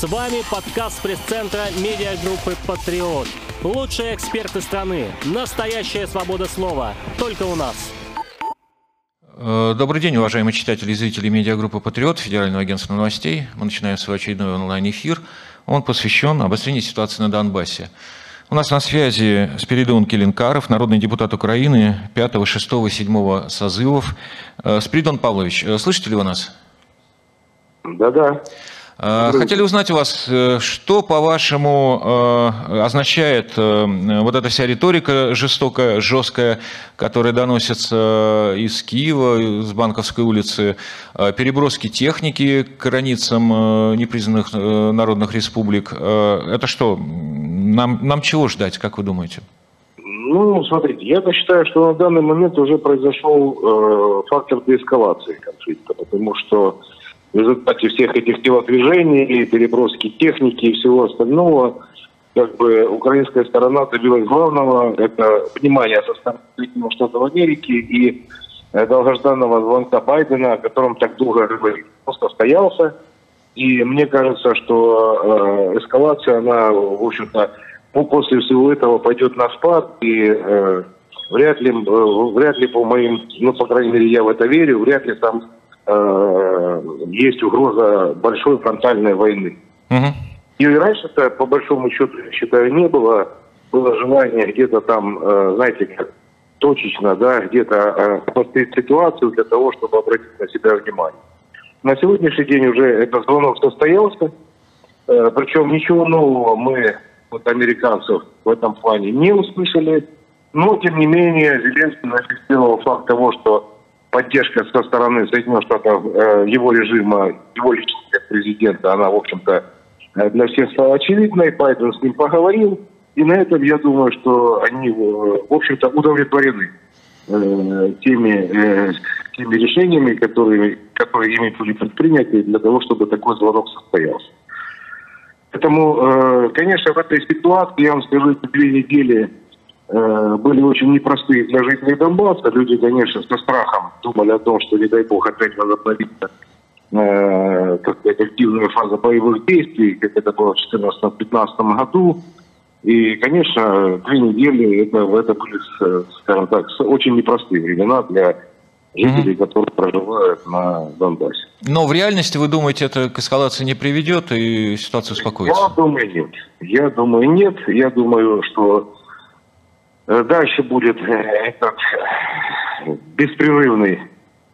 С вами подкаст пресс-центра медиагруппы «Патриот». Лучшие эксперты страны. Настоящая свобода слова. Только у нас. Э, добрый день, уважаемые читатели и зрители медиагруппы «Патриот» Федерального агентства новостей. Мы начинаем свой очередной онлайн-эфир. Он посвящен обострению ситуации на Донбассе. У нас на связи Спиридон Келенкаров, народный депутат Украины 5, 6, 7 созывов. Э, Спиридон Павлович, э, слышите ли вы нас? Да-да. Э, хотели узнать у вас, что, по-вашему, означает вот эта вся риторика жестокая, жесткая, которая доносится из Киева, с Банковской улицы, переброски техники к границам непризнанных народных республик. Это что, нам, нам чего ждать, как вы думаете? Ну, смотрите, я считаю, что на данный момент уже произошел э, фактор деэскалации конфликта, потому что в результате всех этих телодвижений, переброски техники и всего остального, как бы украинская сторона добилась главного, это внимание со стороны Соединенных Штатов Америки и э, долгожданного звонка Байдена, о котором так долго говорили. Он состоялся, и мне кажется, что э, эскалация, она, в общем-то, после всего этого пойдет на спад, и э, вряд ли, э, вряд ли по моим, ну, по крайней мере, я в это верю, вряд ли там э, есть угроза большой фронтальной войны. Угу. И раньше-то, по большому счету, я считаю, не было. Было желание где-то там, э, знаете, как точечно, да, где-то э, ситуацию для того, чтобы обратить на себя внимание. На сегодняшний день уже этот звонок состоялся. Э, причем ничего нового мы вот американцев в этом плане не услышали. Но, тем не менее, Зеленский зафиксировал факт того, что поддержка со стороны Соединенных Штатов э, его режима, его личного президента, она, в общем-то, э, для всех стала очевидной. Байден с ним поговорил. И на этом, я думаю, что они, в общем-то, удовлетворены теми, теми решениями, которые, которые ими были предприняты для того, чтобы такой звонок состоялся. Поэтому, э, конечно, в этой ситуации, я вам скажу, эти две недели э, были очень непростые для жителей Донбасса. Люди, конечно, со страхом думали о том, что, не дай бог, опять возобновится э, как сказать, активная фаза боевых действий, как это было в 2014-2015 году. И, конечно, две недели это, это были, скажем так, очень непростые времена для жителей, которые проживают на Донбассе. Но в реальности, вы думаете, это к эскалации не приведет и ситуация успокоится? Я думаю, нет. Я думаю, нет. Я думаю, что э, дальше будет э, этот э, беспрерывный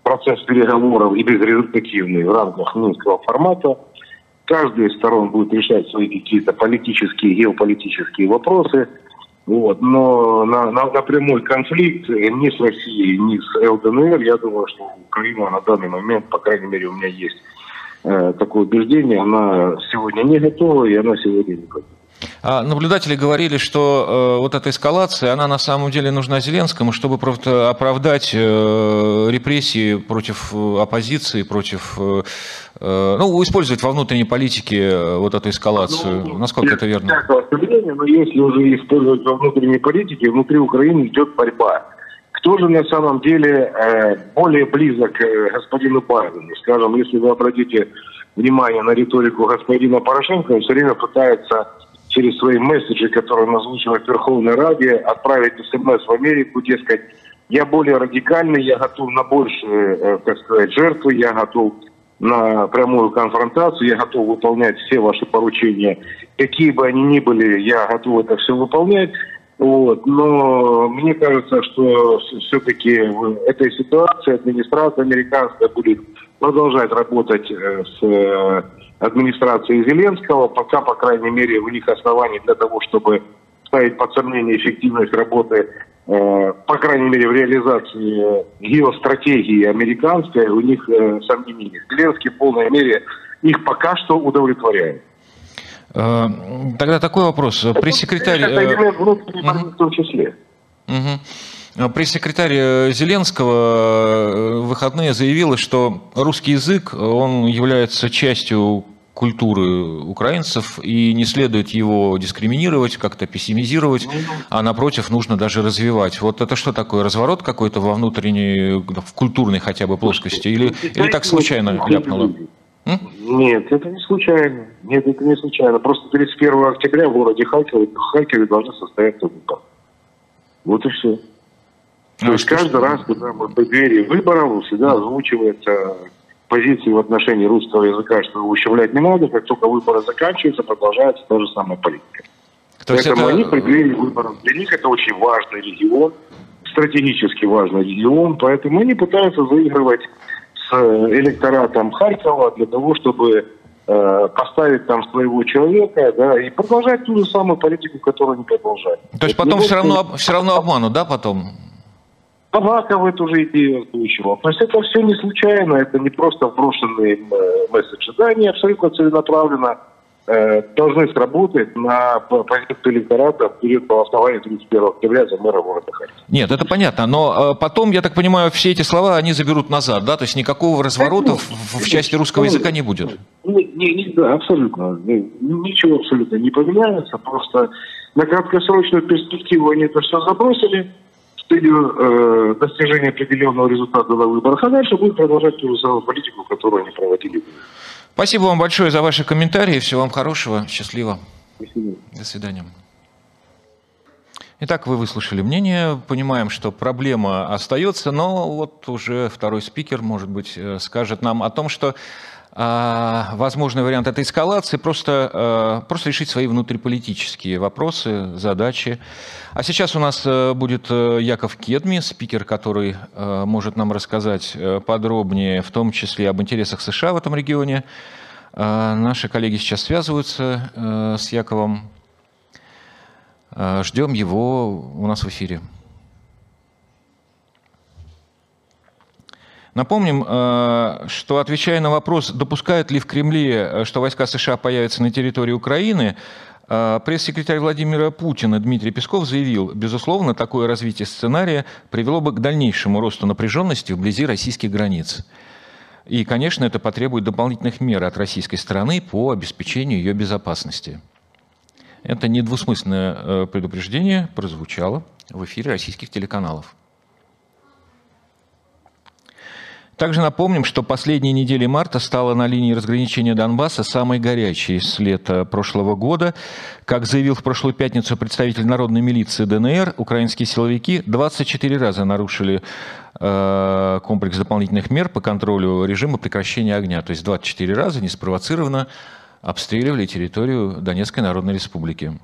процесс переговоров и безрезультативный в рамках Минского формата. Каждая из сторон будет решать свои какие-то политические, геополитические вопросы – вот. Но на, на, на прямой конфликт ни с Россией, ни с ЛДНР, я думаю, что Украина на данный момент, по крайней мере, у меня есть э, такое убеждение, она сегодня не готова, и она сегодня не готова. А наблюдатели говорили, что э, вот эта эскалация, она на самом деле нужна Зеленскому, чтобы просто оправдать э, репрессии против э, оппозиции, против, ну, использовать во внутренней политике вот эту эскалацию. Ну, Насколько это верно? но если уже использовать во внутренней политике, внутри Украины идет борьба. Кто же на самом деле более близок к господину Байдену? Скажем, если вы обратите внимание на риторику господина Порошенко, он все время пытается через свои месседжи, которые он озвучивает в Верховной Раде, отправить смс в Америку, дескать, я более радикальный, я готов на большие, э, так сказать, жертвы, я готов на прямую конфронтацию, я готов выполнять все ваши поручения, какие бы они ни были, я готов это все выполнять. Вот. Но мне кажется, что все-таки в этой ситуации администрация американская будет продолжать работать э, с э, администрации Зеленского, пока, по крайней мере, у них оснований для того, чтобы ставить под сомнение эффективность работы, э, по крайней мере, в реализации геостратегии американской, у них э, сомнений нет. Зеленский в полной мере их пока что удовлетворяет. Э, тогда такой вопрос. Пресс-секретарь... Это элемент внутренней в том числе. Угу. Пресс-секретарь э, Зеленского в выходные заявила, что русский язык, он является частью культуры украинцев, и не следует его дискриминировать, как-то пессимизировать, а напротив, нужно даже развивать. Вот это что такое, разворот какой-то во внутренней, в культурной хотя бы плоскости, или, или так случайно ляпнуло? М? Нет, это не случайно. Нет, это не случайно. Просто 31 октября в городе Харькове, Харькове должны состояться выборы. Вот и все. То есть каждый раз, когда мы в преддверии выборов, всегда озвучивается позиции в отношении русского языка, что его ущемлять не надо, как только выборы заканчиваются, продолжается та же самая политика. То Поэтому это... они в преддверии выборов. Для них это очень важный регион, стратегически важный регион, поэтому они пытаются заигрывать с электоратом Харькова для того, чтобы э, поставить там своего человека, да, и продолжать ту же самую политику, которую они продолжают. То есть потом все равно, все равно обманут, да, потом? Аваков эту же идею озвучивал. То есть это все не случайно, это не просто брошенный э, месседж. Да, они абсолютно целенаправленно э, должны сработать на позицию электората в период голосования 31 октября за мэра города Харькова. Нет, это понятно, но э, потом, я так понимаю, все эти слова они заберут назад, да? То есть никакого разворота в, в части русского языка не будет? Не, не, не, да, абсолютно. Ничего абсолютно не поменяется, просто на краткосрочную перспективу они это все забросили, целью э, достижения определенного результата на выборах, а дальше будет продолжать ту же самую политику, которую они проводили. Спасибо вам большое за ваши комментарии. Всего вам хорошего. Счастливо. Спасибо. До свидания. Итак, вы выслушали мнение, понимаем, что проблема остается, но вот уже второй спикер, может быть, э, скажет нам о том, что возможный вариант этой эскалации просто, а, просто решить свои внутриполитические вопросы, задачи. А сейчас у нас э, будет э, Яков Кедми, спикер, который э, может нам рассказать подробнее, в том числе об интересах США в этом регионе. А, наши коллеги сейчас связываются с Яковом. Ждем его у нас в эфире. Напомним, э, что отвечая на вопрос, допускают ли в Кремле, э, что войска США появятся на территории Украины, э, пресс-секретарь Владимира Путина Дмитрий Песков заявил, безусловно, такое развитие сценария привело бы к дальнейшему росту напряженности вблизи российских границ. И, конечно, это потребует дополнительных мер от российской стороны по обеспечению ее безопасности. Это недвусмысленное предупреждение прозвучало в эфире российских телеканалов. Также напомним, что последние недели марта стала на линии разграничения Донбасса самой горячей с лета прошлого года. Как заявил в прошлую пятницу представитель народной милиции ДНР, украинские силовики 24 раза нарушили э, комплекс дополнительных мер по контролю режима прекращения огня. То есть 24 раза неспровоцированно обстреливали территорию Донецкой Народной Республики.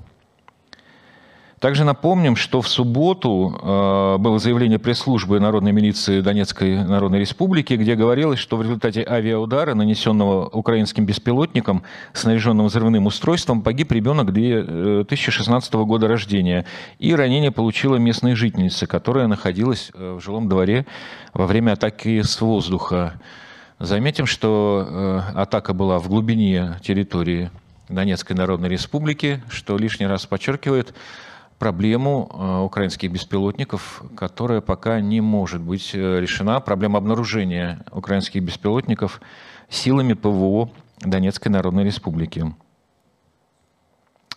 Также напомним, что в субботу э, было заявление пресс-службы Народной милиции Донецкой Народной Республики, где говорилось, что в результате авиаудара, нанесенного украинским беспилотником, снаряженным взрывным устройством, погиб ребенок 2016 э, года рождения. И ранение получила местная жительница, которая находилась э, в жилом дворе во время атаки с воздуха. Заметим, что атака была в глубине территории Донецкой Народной Республики, что лишний раз подчеркивает, проблему э, украинских беспилотников, которая пока не может быть э, решена. Проблема обнаружения украинских беспилотников силами ПВО Донецкой Народной Республики.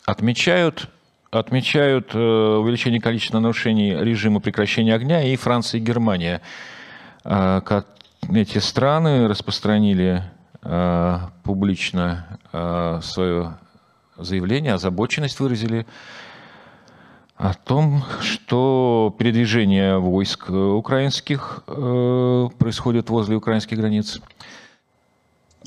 Отмечают, отмечают э, увеличение количества нарушений режима прекращения огня и Франция и Германия. Эти страны распространили публично свое заявление, озабоченность выразили о том, что передвижение войск украинских э, происходит возле украинских границ.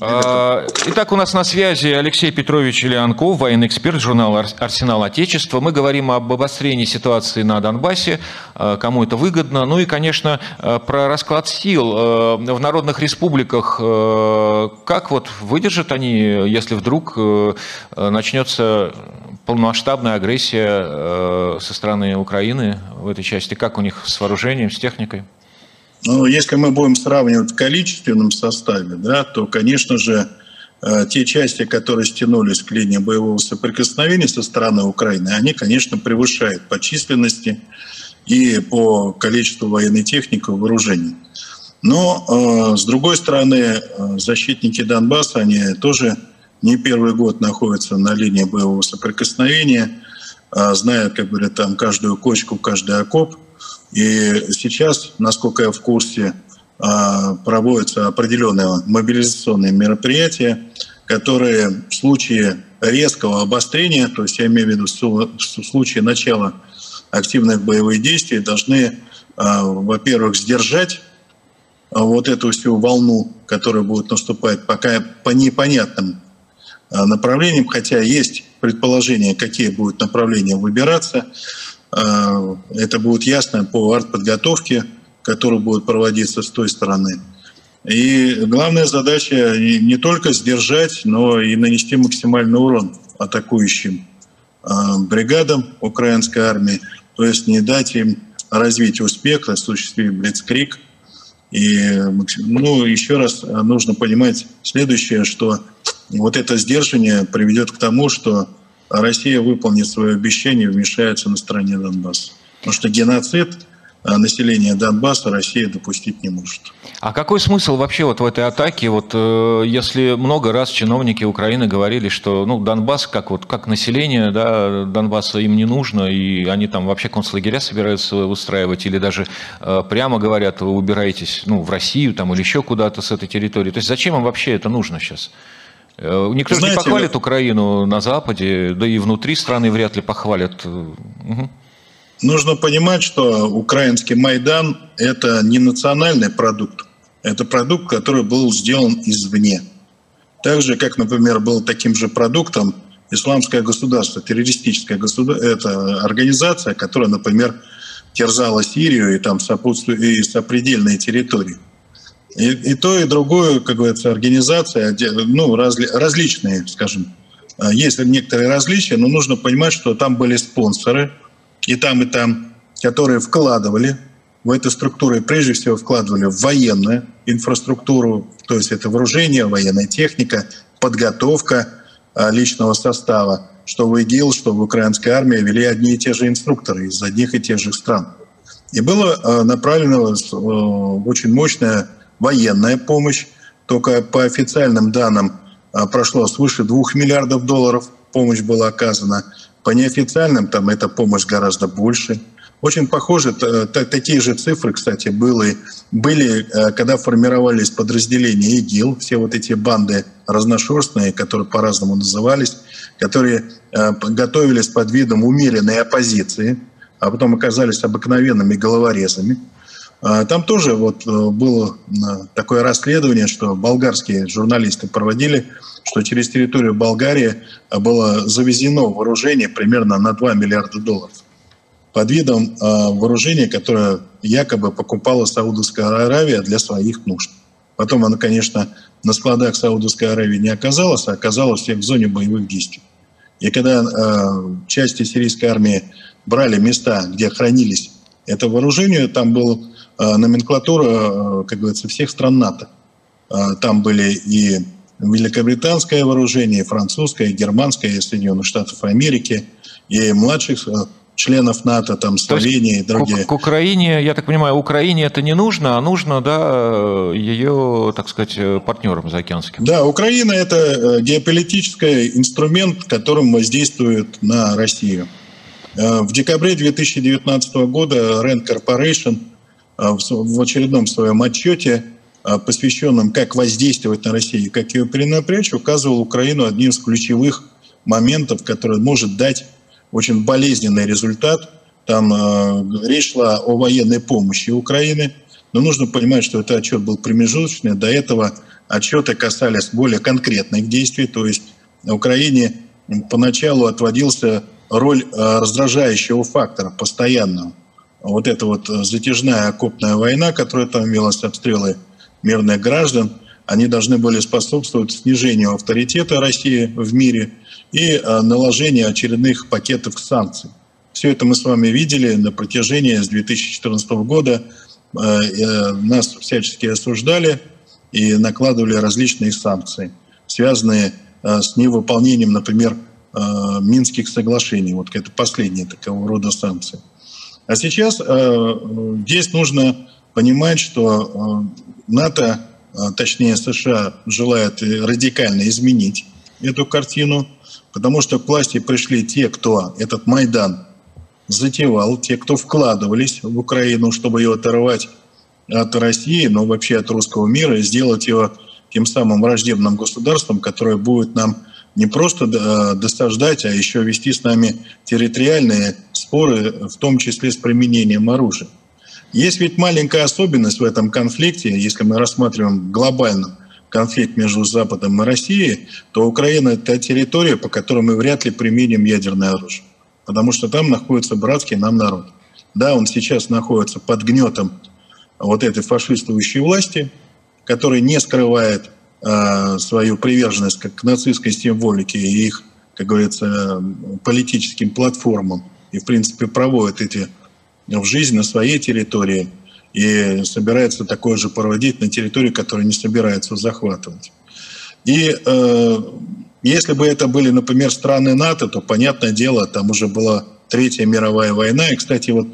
А, итак, у нас на связи Алексей Петрович Леонков, военный эксперт журнала «Арсенал Отечества». Мы говорим об обострении ситуации на Донбассе, э, кому это выгодно. Ну и, конечно, э, про расклад сил в народных республиках. Как вот выдержат они, если вдруг начнется полномасштабная агрессия со стороны Украины в этой части? Как у них с вооружением, с техникой? Ну, если мы будем сравнивать в количественном составе, да, то, конечно же, э, те части, которые стянулись к линии боевого соприкосновения со стороны Украины, они, конечно, превышают по численности и по количеству военной техники и вооружений. Но, э, с другой стороны, защитники Донбасса, они тоже не первый год находятся на линии боевого соприкосновения, знают, как говорят, там каждую кочку, каждый окоп. И сейчас, насколько я в курсе, проводятся определенные мобилизационные мероприятия, которые в случае резкого обострения, то есть я имею в виду в случае начала активных боевых действий, должны, во-первых, сдержать вот эту всю волну, которая будет наступать пока по непонятным направлениям, хотя есть предположения, какие будут направления выбираться. Это будет ясно по артподготовке, которая будет проводиться с той стороны. И главная задача не только сдержать, но и нанести максимальный урон атакующим бригадам украинской армии, то есть не дать им развить успех, осуществить блицкрик – и ну, еще раз нужно понимать следующее, что вот это сдерживание приведет к тому, что Россия выполнит свое обещание и вмешается на стороне Донбасса. Потому что геноцид а населения Донбасса Россия допустить не может. А какой смысл вообще вот в этой атаке? Вот э, если много раз чиновники Украины говорили, что ну, Донбасс как, вот, как население да, Донбасса им не нужно, и они там вообще концлагеря собираются выстраивать, или даже э, прямо говорят, вы убираетесь ну, в Россию там, или еще куда-то с этой территории. То есть зачем им вообще это нужно сейчас? Э, никто Знаете, же не похвалит Украину на Западе, да и внутри страны вряд ли похвалят. Угу. Нужно понимать, что украинский Майдан – это не национальный продукт, это продукт, который был сделан извне. Так же, как, например, был таким же продуктом исламское государство, террористическая государство, это организация, которая, например, терзала Сирию и там сопутствует, и сопредельные территории. И, и то, и другое, как говорится, организация, ну, разли, различные, скажем. Есть некоторые различия, но нужно понимать, что там были спонсоры – и там, и там, которые вкладывали в эту структуру, и прежде всего вкладывали в военную инфраструктуру, то есть это вооружение, военная техника, подготовка а, личного состава, что в ИГИЛ, что в украинской армии вели одни и те же инструкторы из одних и тех же стран. И было а, направлено а, очень мощная военная помощь, только по официальным данным прошло свыше 2 миллиардов долларов помощь была оказана. По неофициальным там эта помощь гораздо больше. Очень похожи, такие же цифры, кстати, были, были, э, когда формировались подразделения ИГИЛ, все вот эти банды разношерстные, которые по-разному назывались, которые э, готовились под видом умеренной оппозиции, а потом оказались обыкновенными головорезами. А, там тоже вот э, было такое расследование, что болгарские журналисты проводили, что через территорию Болгарии было завезено вооружение примерно на 2 миллиарда долларов под видом вооружения, которое якобы покупала Саудовская Аравия для своих нужд. Потом она, конечно, на складах Саудовской Аравии не оказалась, а оказалась в зоне боевых действий. И когда э, части сирийской армии брали места, где хранились это вооружение, там была э, номенклатура, э, как говорится, всех стран НАТО. Э, там были и великобританское вооружение, и французское, и германское, и Соединенных Штатов Америки, и младших э, членов НАТО, там Словения и другие. К, к Украине, я так понимаю, Украине это не нужно, а нужно, да, ее, так сказать, партнерам заокеанским. Да, Украина это э, геополитический инструмент, которым воздействует на Россию. Э, в декабре 2019 года Rand Corporation в очередном своем отчете а, посвященном как воздействовать на Россию, как ее перенапрячь, указывал Украину одним из ключевых моментов, который может дать очень болезненный результат. Там э, речь шла о военной помощи Украины, но нужно понимать, что этот отчет был промежуточный. До этого отчеты касались более конкретных действий, то есть Украине поначалу отводился роль э, раздражающего фактора, постоянного. Вот эта вот затяжная окопная война, которая там велась, обстрелы мирных граждан, они должны были способствовать снижению авторитета России в мире и э, наложению очередных пакетов санкций. Все это мы с вами видели на протяжении с 2014 года. Э, э, нас всячески осуждали и накладывали различные санкции, связанные с невыполнением, например, Минских соглашений. Вот это последние такого рода санкции. А сейчас здесь нужно понимать, что НАТО, а, точнее США, желает радикально изменить эту картину, потому что к власти пришли те, кто этот Майдан затевал, те, кто вкладывались в Украину, чтобы ее оторвать от России, но вообще от русского мира, и сделать его тем самым враждебным государством, которое будет нам не просто э, досаждать, а еще вести с нами территориальные споры, в том числе с применением оружия. Есть ведь маленькая особенность в этом конфликте, если мы рассматриваем глобально конфликт между Западом и Россией, то Украина – это территория, по которой мы вряд ли применим ядерное оружие. Потому что там находится братский нам народ. Да, он сейчас находится под гнетом вот этой фашистующей власти, которая не скрывает э, свою приверженность как к нацистской символике и их, как говорится, политическим платформам. И, в принципе, проводит эти в жизнь на своей территории и собирается такое же проводить на территории, которую не собирается захватывать. И э, если бы это были, например, страны НАТО, то, понятное дело, там уже была Третья мировая война. И, кстати, вот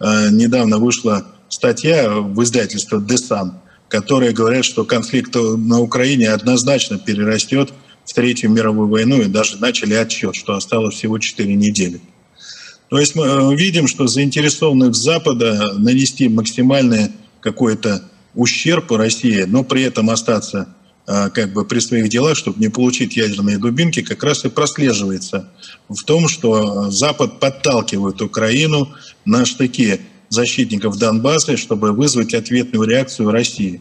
э, недавно вышла статья в издательстве «Десан», которые говорят, что конфликт на Украине однозначно перерастет в Третью мировую войну и даже начали отсчет, что осталось всего 4 недели. То есть мы э, видим, что заинтересованность Запада нанести максимальный какой-то ущерб России, но при этом остаться э, как бы при своих делах, чтобы не получить ядерные дубинки, как раз и прослеживается в том, что Запад подталкивает Украину на штыки защитников Донбасса, чтобы вызвать ответную реакцию России.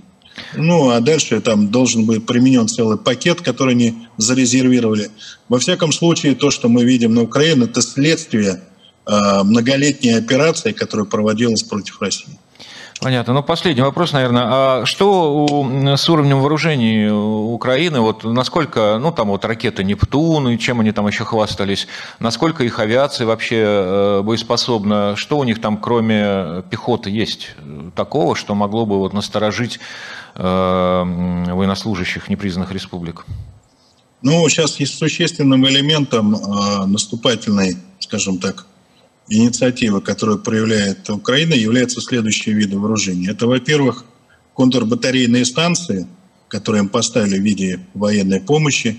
Ну, а дальше там должен быть применен целый пакет, который они зарезервировали. Во всяком случае, то, что мы видим на Украине, это следствие Э, многолетней операции, которая проводилась против России. Понятно. Ну, последний вопрос, наверное. А что у, с уровнем вооружений Украины? Вот насколько, ну, там вот ракеты «Нептун», и чем они там еще хвастались, насколько их авиация вообще э, боеспособна? Что у них там, кроме пехоты, есть такого, что могло бы вот насторожить э, военнослужащих непризнанных республик? Ну, сейчас есть существенным элементом э, наступательной, скажем так, инициативы, которую проявляет Украина, являются следующие виды вооружения. Это, во-первых, контрбатарейные станции, которые им поставили в виде военной помощи,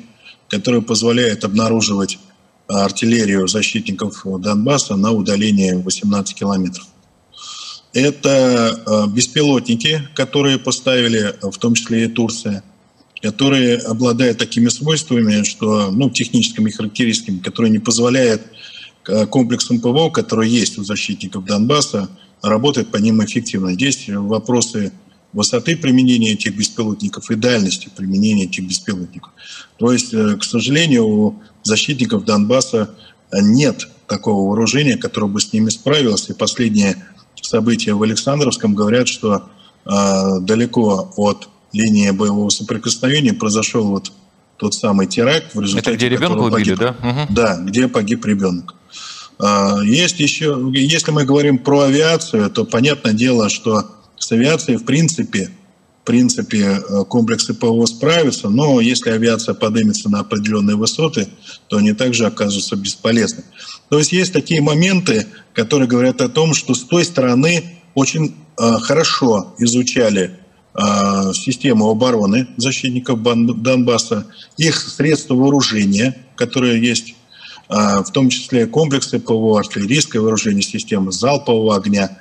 которые позволяют обнаруживать артиллерию защитников Донбасса на удалении 18 километров. Это э, беспилотники, которые поставили, в том числе и Турция, которые обладают такими свойствами, что, ну, техническими характеристиками, которые не позволяют комплексом ПВО, который есть у защитников Донбасса, работает по ним эффективно. Здесь вопросы высоты применения этих беспилотников и дальности применения этих беспилотников. То есть, э, к сожалению, у защитников Донбасса нет такого вооружения, которое бы с ними справилось. И последние события в Александровском говорят, что э, далеко от линии боевого соприкосновения произошел вот тот самый теракт, в результате Это где ребенка убили, погиб, да? Угу. Да, где погиб ребенок. А, есть еще, если мы говорим про авиацию, то понятное дело, что с авиацией в принципе, в принципе э, комплексы ПВО справятся, но если авиация поднимется на определенные высоты, то они также окажутся бесполезны. То есть есть такие моменты, которые говорят о том, что с той стороны очень э, хорошо изучали э, систему обороны защитников Донбасса, их средства вооружения, которые есть в том числе комплексы ПВО, артиллерийское вооружение, системы залпового огня.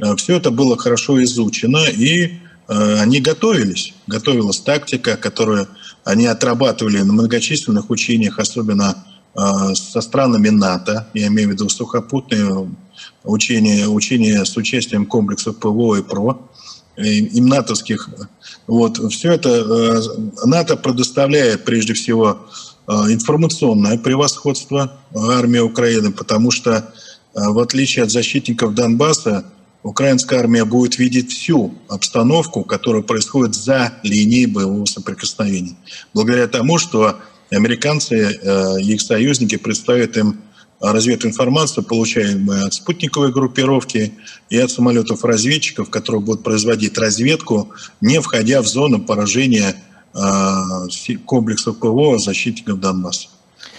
А, Все это было хорошо изучено, и а, они готовились. Готовилась тактика, которую они отрабатывали на многочисленных учениях, особенно со странами НАТО, я имею в виду сухопутные учения, учения с участием комплексов ПВО и ПРО, и натовских. Вот. Все это НАТО предоставляет прежде всего информационное превосходство армии Украины, потому что э, в отличие от защитников Донбасса, украинская армия будет видеть всю обстановку, которая происходит за линией боевого соприкосновения. Благодаря тому, что американцы э, и их союзники представят им развединформацию, получаемую от спутниковой группировки и от самолетов-разведчиков, которые будут производить разведку, не входя в зону поражения Э, комплексов ПВО защитников Донбасса.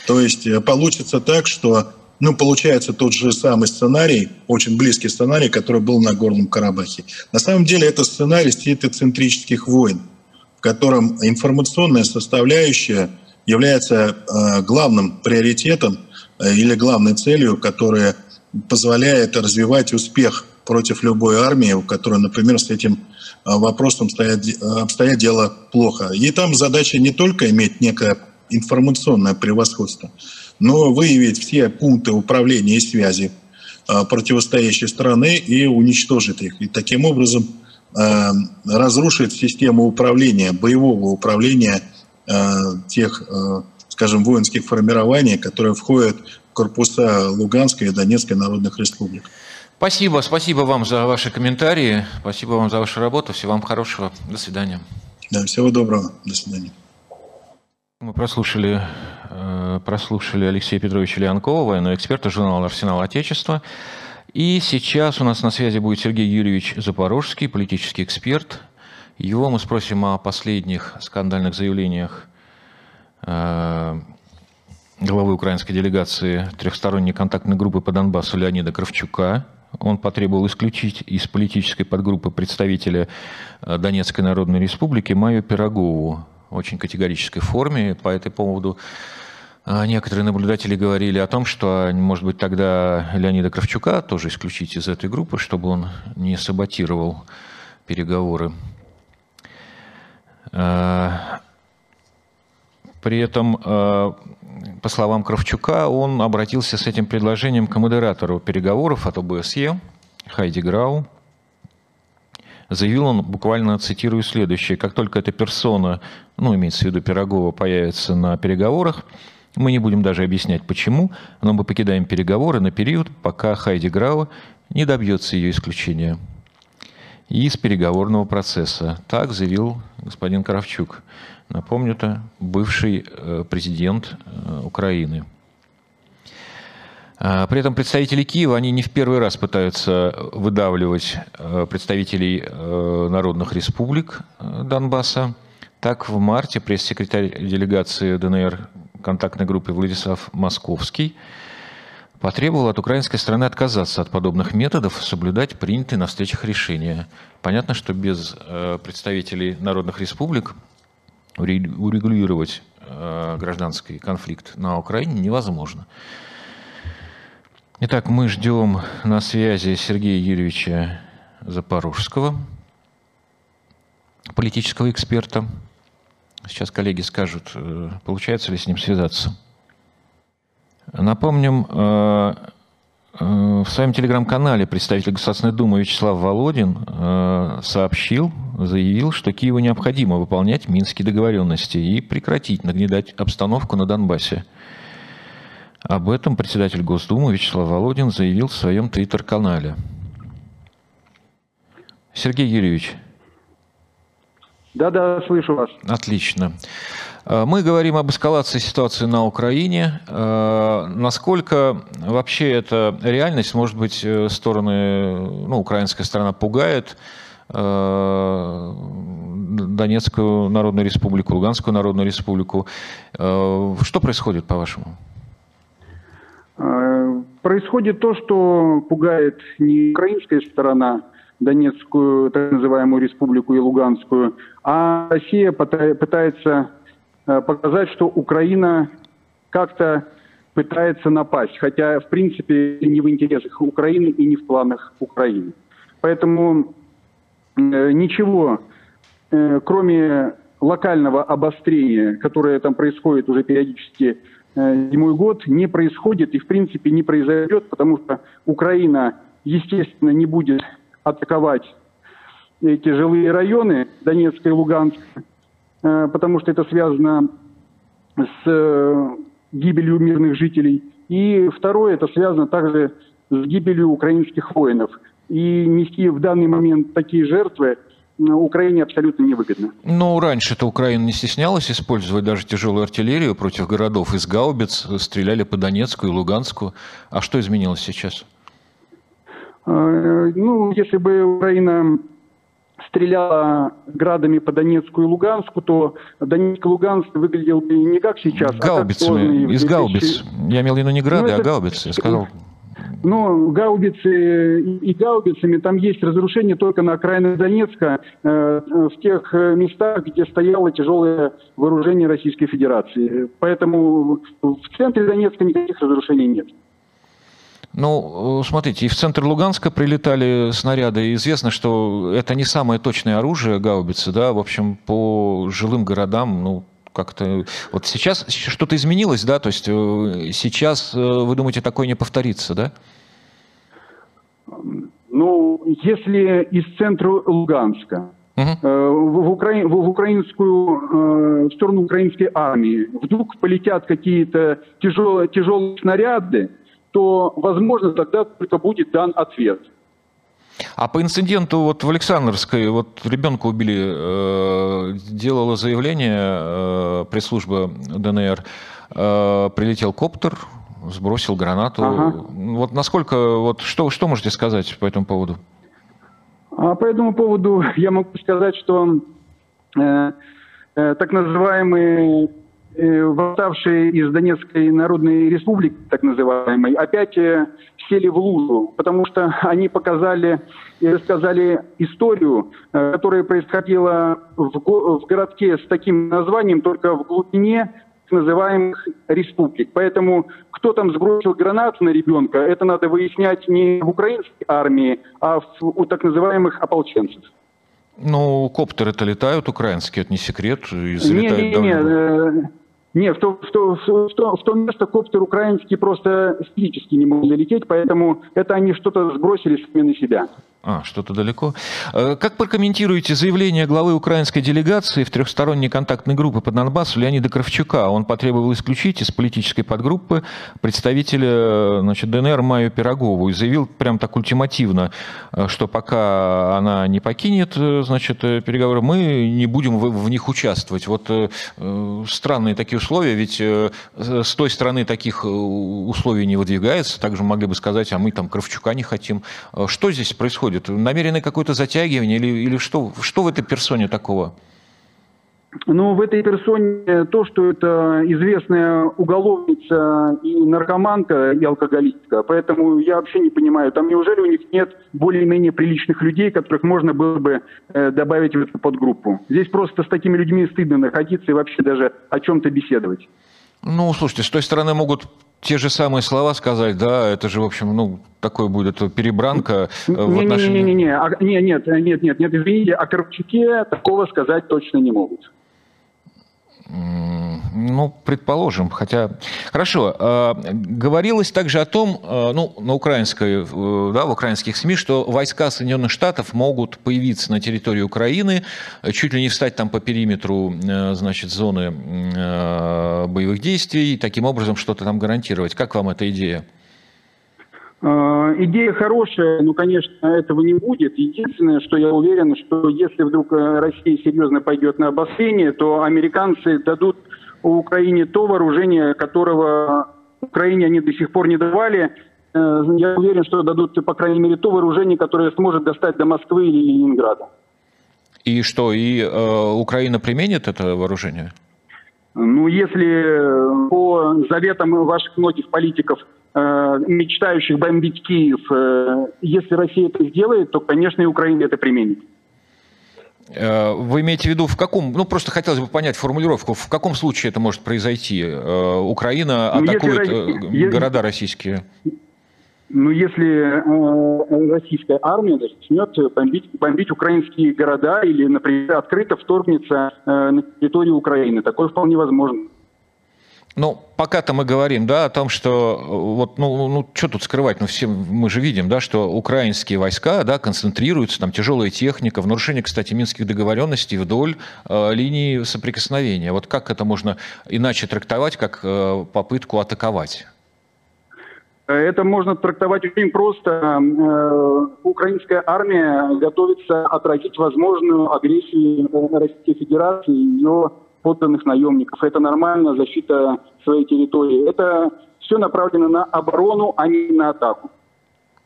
То есть э, получится так, что ну, получается тот же самый сценарий, очень близкий сценарий, который был на Горном Карабахе. На самом деле это сценарий центрических войн, в котором информационная составляющая является э, главным приоритетом или главной целью, которая позволяет развивать успех против любой армии, у которой, например, с этим вопросом обстоят, обстоят дело плохо. И там задача не только иметь некое информационное превосходство, но выявить все пункты управления и связи противостоящей страны и уничтожить их. И таким образом разрушить систему управления, боевого управления тех, скажем, воинских формирований, которые входят в корпуса Луганской и Донецкой народных республик. Спасибо, спасибо вам за ваши комментарии, спасибо вам за вашу работу, всего вам хорошего, до свидания. Да, всего доброго, до свидания. Мы прослушали, э, прослушали Алексея Петровича Леонкова, военного эксперта журнала «Арсенал Отечества». И сейчас у нас на связи будет Сергей Юрьевич Запорожский, политический эксперт. Его мы спросим о последних скандальных заявлениях э, главы украинской делегации трехсторонней контактной группы по Донбассу Леонида Кравчука – он потребовал исключить из политической подгруппы представителя э, Донецкой Народной Республики Майю Пирогову в очень категорической форме. По этой поводу э, некоторые наблюдатели говорили о том, что, может быть, тогда Леонида Кравчука тоже исключить из этой группы, чтобы он не саботировал переговоры. Э, при этом по словам Кравчука, он обратился с этим предложением к модератору переговоров от ОБСЕ Хайди Грау. Заявил он, буквально цитирую следующее, как только эта персона, ну, имеется в виду Пирогова, появится на переговорах, мы не будем даже объяснять почему, но мы покидаем переговоры на период, пока Хайди Грау не добьется ее исключения из переговорного процесса. Так заявил господин Кравчук. Напомню, это бывший э, президент э, Украины. А, при этом представители Киева, они не в первый раз пытаются выдавливать э, представителей народных республик Донбасса. Так, в марте пресс-секретарь делегации ДНР контактной группы Владислав Московский потребовал от украинской стороны отказаться от подобных методов, соблюдать принятые на встречах решения. Понятно, что без представителей народных республик урегулировать э, гражданский конфликт на Украине невозможно. Итак, мы ждем на связи Сергея Юрьевича Запорожского, политического эксперта. Сейчас коллеги скажут, э, получается ли с ним связаться. Напомним, э, в своем телеграм-канале представитель Государственной Думы Вячеслав Володин сообщил, заявил, что Киеву необходимо выполнять минские договоренности и прекратить нагнетать обстановку на Донбассе. Об этом председатель Госдумы Вячеслав Володин заявил в своем твиттер-канале. Сергей Юрьевич. Да-да, слышу вас. Отлично. Э, мы говорим об эскалации ситуации на Украине. Э, насколько вообще эта реальность, может быть, э, стороны, ну, украинская сторона пугает? Донецкую Народную Республику, Луганскую Народную Республику. Что происходит, по-вашему? Происходит то, что пугает не украинская сторона, Донецкую, так называемую республику и Луганскую, а Россия пытается показать, что Украина как-то пытается напасть, хотя, в принципе, не в интересах Украины и не в планах Украины. Поэтому Э, ничего, э, кроме локального обострения, которое там происходит уже периодически э, зимой год, не происходит и в принципе не произойдет, потому что Украина, естественно, не будет атаковать эти жилые районы Донецка и Луганска, потому что это связано с гибелью мирных жителей. И второе, это связано также с гибелью украинских воинов – и нести в данный момент такие жертвы Украине абсолютно невыгодно. Но раньше-то Украина не стеснялась использовать даже тяжелую артиллерию против городов из гаубиц, стреляли по Донецку и Луганску. А что изменилось сейчас? А, ну, если бы Украина стреляла градами по Донецку и Луганску, то Донецк и Луганск выглядел бы не как сейчас, Гаубицами, а как из гаубиц. Я имел в виду не грады, ну, а гаубицы, я сказал. Но гаубицы и гаубицами там есть разрушения только на окраине Донецка, э, в тех э, местах, где стояло тяжелое вооружение Российской Федерации. Поэтому в центре Донецка никаких разрушений нет. Ну, смотрите, и в центр Луганска прилетали снаряды. Известно, что это не самое точное оружие гаубицы, да, в общем, по жилым городам, ну, как-то... Вот сейчас что-то изменилось, да, то есть э, сейчас, э, вы думаете, такое не повторится, да? Ну, если из центра Луганска uh в, Укра... в украинскую, в сторону украинской армии вдруг полетят какие-то тяжелые, тяжелые снаряды, то, возможно, тогда только будет дан ответ. А по инциденту вот в Александровской, вот ребенка убили, э, делала заявление э, пресс-служба ДНР, э, прилетел коптер, сбросил гранату. Ага. Вот насколько, вот что, что можете сказать по этому поводу? А по этому поводу я могу сказать, что э, э, так называемые восставшие из Донецкой Народной Республики, так называемой, опять э, сели в лужу, потому что они показали и рассказали историю, э, которая происходила в, в городке с таким названием, только в глубине называемых республик. Поэтому кто там сбросил гранату на ребенка, это надо выяснять не в украинской армии, а в, у так называемых ополченцев. Ну, коптеры-то летают украинские, это не секрет, и залетают не, не, не, не, не, в то, в, то, в, то, в то место коптер украинский просто физически не мог залететь, поэтому это они что-то сбросили сами на себя. А, что-то далеко. Э, как прокомментируете заявление главы украинской делегации в трехсторонней контактной группе по Донбассу Леонида Кравчука? Он потребовал исключить из политической подгруппы представителя значит, ДНР Майю Пирогову и заявил прям так ультимативно, э, что пока она не покинет э, значит, переговоры, мы не будем в, в них участвовать. Вот э, странные такие условия, ведь э, с той стороны таких условий не выдвигается. Также могли бы сказать, а мы там Кравчука не хотим. Что здесь происходит? Происходит? Намеренное какое-то затягивание или, или что, что в этой персоне такого? Ну, в этой персоне то, что это известная уголовница и наркоманка, и алкоголистка. Поэтому я вообще не понимаю, там неужели у них нет более-менее приличных людей, которых можно было бы э, добавить в эту подгруппу? Здесь просто с такими людьми стыдно находиться и вообще даже о чем-то беседовать. Ну, слушайте, с той стороны могут те же самые слова сказать, да, это же, в общем, ну, такой будет перебранка э, в отношении... Не-не-не, а, нет, нет, нет, нет, нет, извините, о Коробчуке такого сказать точно не могут. Ну, предположим, хотя... Хорошо, а, говорилось также о том, а, ну, на украинской, э, да, в украинских СМИ, что войска Соединенных Штатов могут появиться на территории Украины, чуть ли не встать там по периметру, э, значит, зоны э, боевых действий, и таким образом что-то там гарантировать. Как вам эта идея? Э, идея хорошая, но, конечно, этого не будет. Единственное, что я уверен, что если вдруг э, Россия серьезно пойдет на обострение, то американцы дадут Украине то вооружение, которого Украине они до сих пор не давали. Э, я уверен, что дадут, по крайней мере, то вооружение, которое сможет достать до Москвы или Ленинграда. И что, и э, Украина применит это вооружение? Ну, если по заветам ваших многих политиков Э, мечтающих бомбить Киев, э, если Россия это сделает, то, конечно, и Украина это применит. Э, вы имеете в виду, в каком, ну просто хотелось бы понять формулировку, в каком случае это может произойти? Украина ну, атакует если, города российские? Ну, если э, российская армия начнет бомбить, бомбить украинские города или, например, открыто вторгнется э, на территорию Украины, такое вполне возможно. Ну, пока-то мы говорим, да, о том, что э, вот, ну, ну, что тут скрывать, ну, все мы же видим, да, что украинские войска, да, концентрируются, там, тяжелая техника, в нарушение, кстати, минских договоренностей вдоль э, линии соприкосновения. Вот как это можно иначе трактовать, как э, попытку атаковать? Это можно трактовать очень просто. Э, украинская армия готовится отразить возможную агрессию Российской Федерации ее подданных наемников. Это нормально, защита своей территории. Это все направлено на оборону, а не на атаку.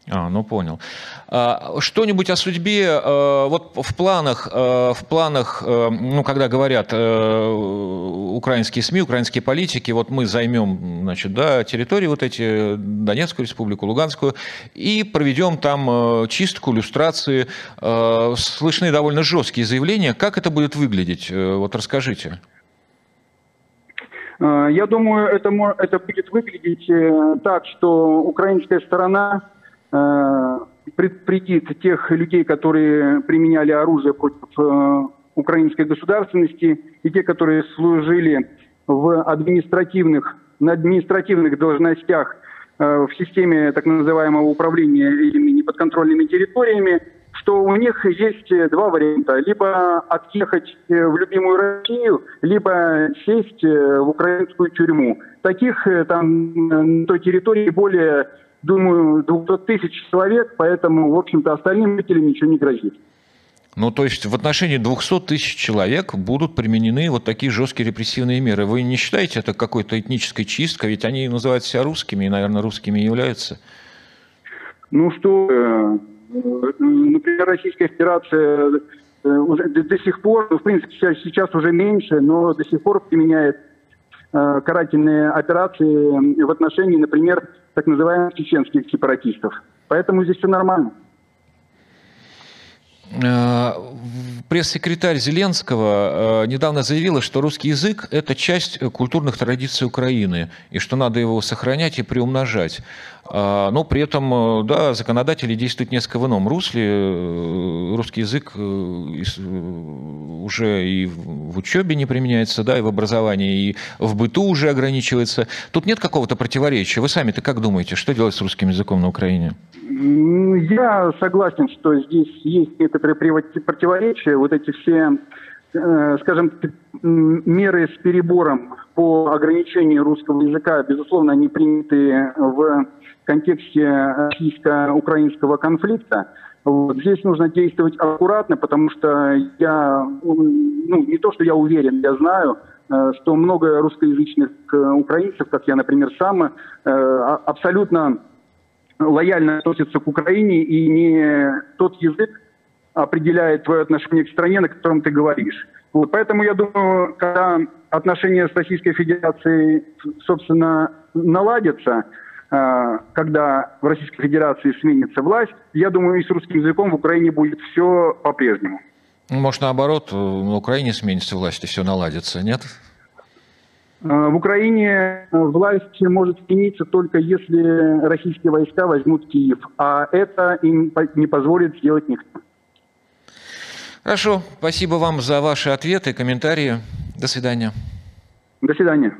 А, ну понял. А, что-нибудь о судьбе, а, вот в планах, а, в планах, ну, когда говорят украинские СМИ, украинские политики, вот мы займем, значит, да, территории вот эти, Донецкую республику, Луганскую, и проведем там чистку, иллюстрации. Слышны довольно жесткие заявления. Как это будет выглядеть? Вот расскажите. Я думаю, это, это будет выглядеть так, что украинская сторона предупредит тех людей, которые применяли оружие против украинской государственности, и те, которые служили в административных, на административных должностях в системе так называемого управления этими неподконтрольными территориями, что у них есть два варианта. Либо отъехать в любимую Россию, либо сесть в украинскую тюрьму. Таких там на той территории более, думаю, 200 тысяч человек, поэтому, в общем-то, остальным жителям ничего не грозит. Ну, то есть в отношении 200 тысяч человек будут применены вот такие жесткие репрессивные меры. Вы не считаете это какой-то этнической чисткой? Ведь они называют себя русскими и, наверное, русскими являются. Ну что, э, например, Российская Федерация э, уже до сих пор, ну, в принципе, сейчас уже меньше, но до сих пор применяет э, карательные операции в отношении, например, так называемых чеченских сепаратистов. Поэтому здесь все нормально. Э, пресс-секретарь Зеленского э, недавно заявила, что русский язык – это часть культурных традиций Украины, и что надо его сохранять и приумножать. Э, но при этом, да, законодатели действуют несколько в ином русле. Русский язык уже и в учебе не применяется, да, и в образовании, и в быту уже ограничивается. Тут нет какого-то противоречия. Вы сами-то как думаете, что делать с русским языком на Украине? Я согласен, что здесь есть некоторые противоречия. Вот эти все, э, скажем, меры с перебором по ограничению русского языка, безусловно, они приняты в контексте российско-украинского конфликта. Вот. Здесь нужно действовать аккуратно, потому что я, ну, не то, что я уверен, я знаю, э, что много русскоязычных э, украинцев, как я, например, сам, абсолютно лояльно относится к Украине, и не тот язык определяет твое отношение к стране, на котором ты говоришь. Вот, поэтому я думаю, когда отношения с Российской Федерацией, собственно, наладятся, э, когда в Российской Федерации сменится власть, я думаю, и с русским языком в Украине будет все по-прежнему. Может, наоборот, на Украине сменится власть и все наладится, нет? Э, в Украине э, власть может смениться только если российские войска возьмут Киев, а это им не позволит сделать никто. Хорошо, спасибо вам за ваши ответы, комментарии. До свидания. До свидания.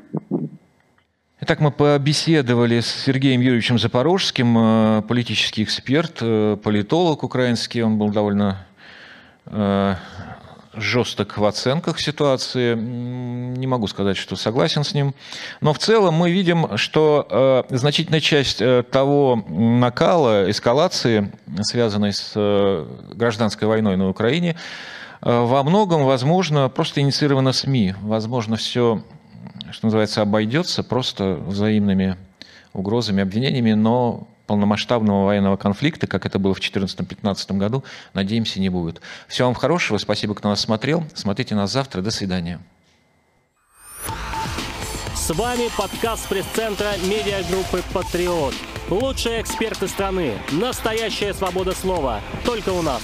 Итак, мы побеседовали с Сергеем Юрьевичем Запорожским, э, политический эксперт, политолог украинский. Он был довольно жесток в оценках ситуации. Не могу сказать, что согласен с ним. Но в целом мы видим, что э, значительная часть э, того накала, эскалации, связанной с э, гражданской войной на Украине, во многом, возможно, просто инициировано СМИ. Возможно, все, что называется, обойдется просто взаимными угрозами, обвинениями, но полномасштабного военного конфликта, как это было в 2014-2015 году, надеемся, не будет. Всего вам хорошего, спасибо, кто нас смотрел. Смотрите нас завтра, до свидания. С вами подкаст пресс-центра медиагруппы «Патриот». Лучшие эксперты страны. Настоящая свобода слова. Только у нас.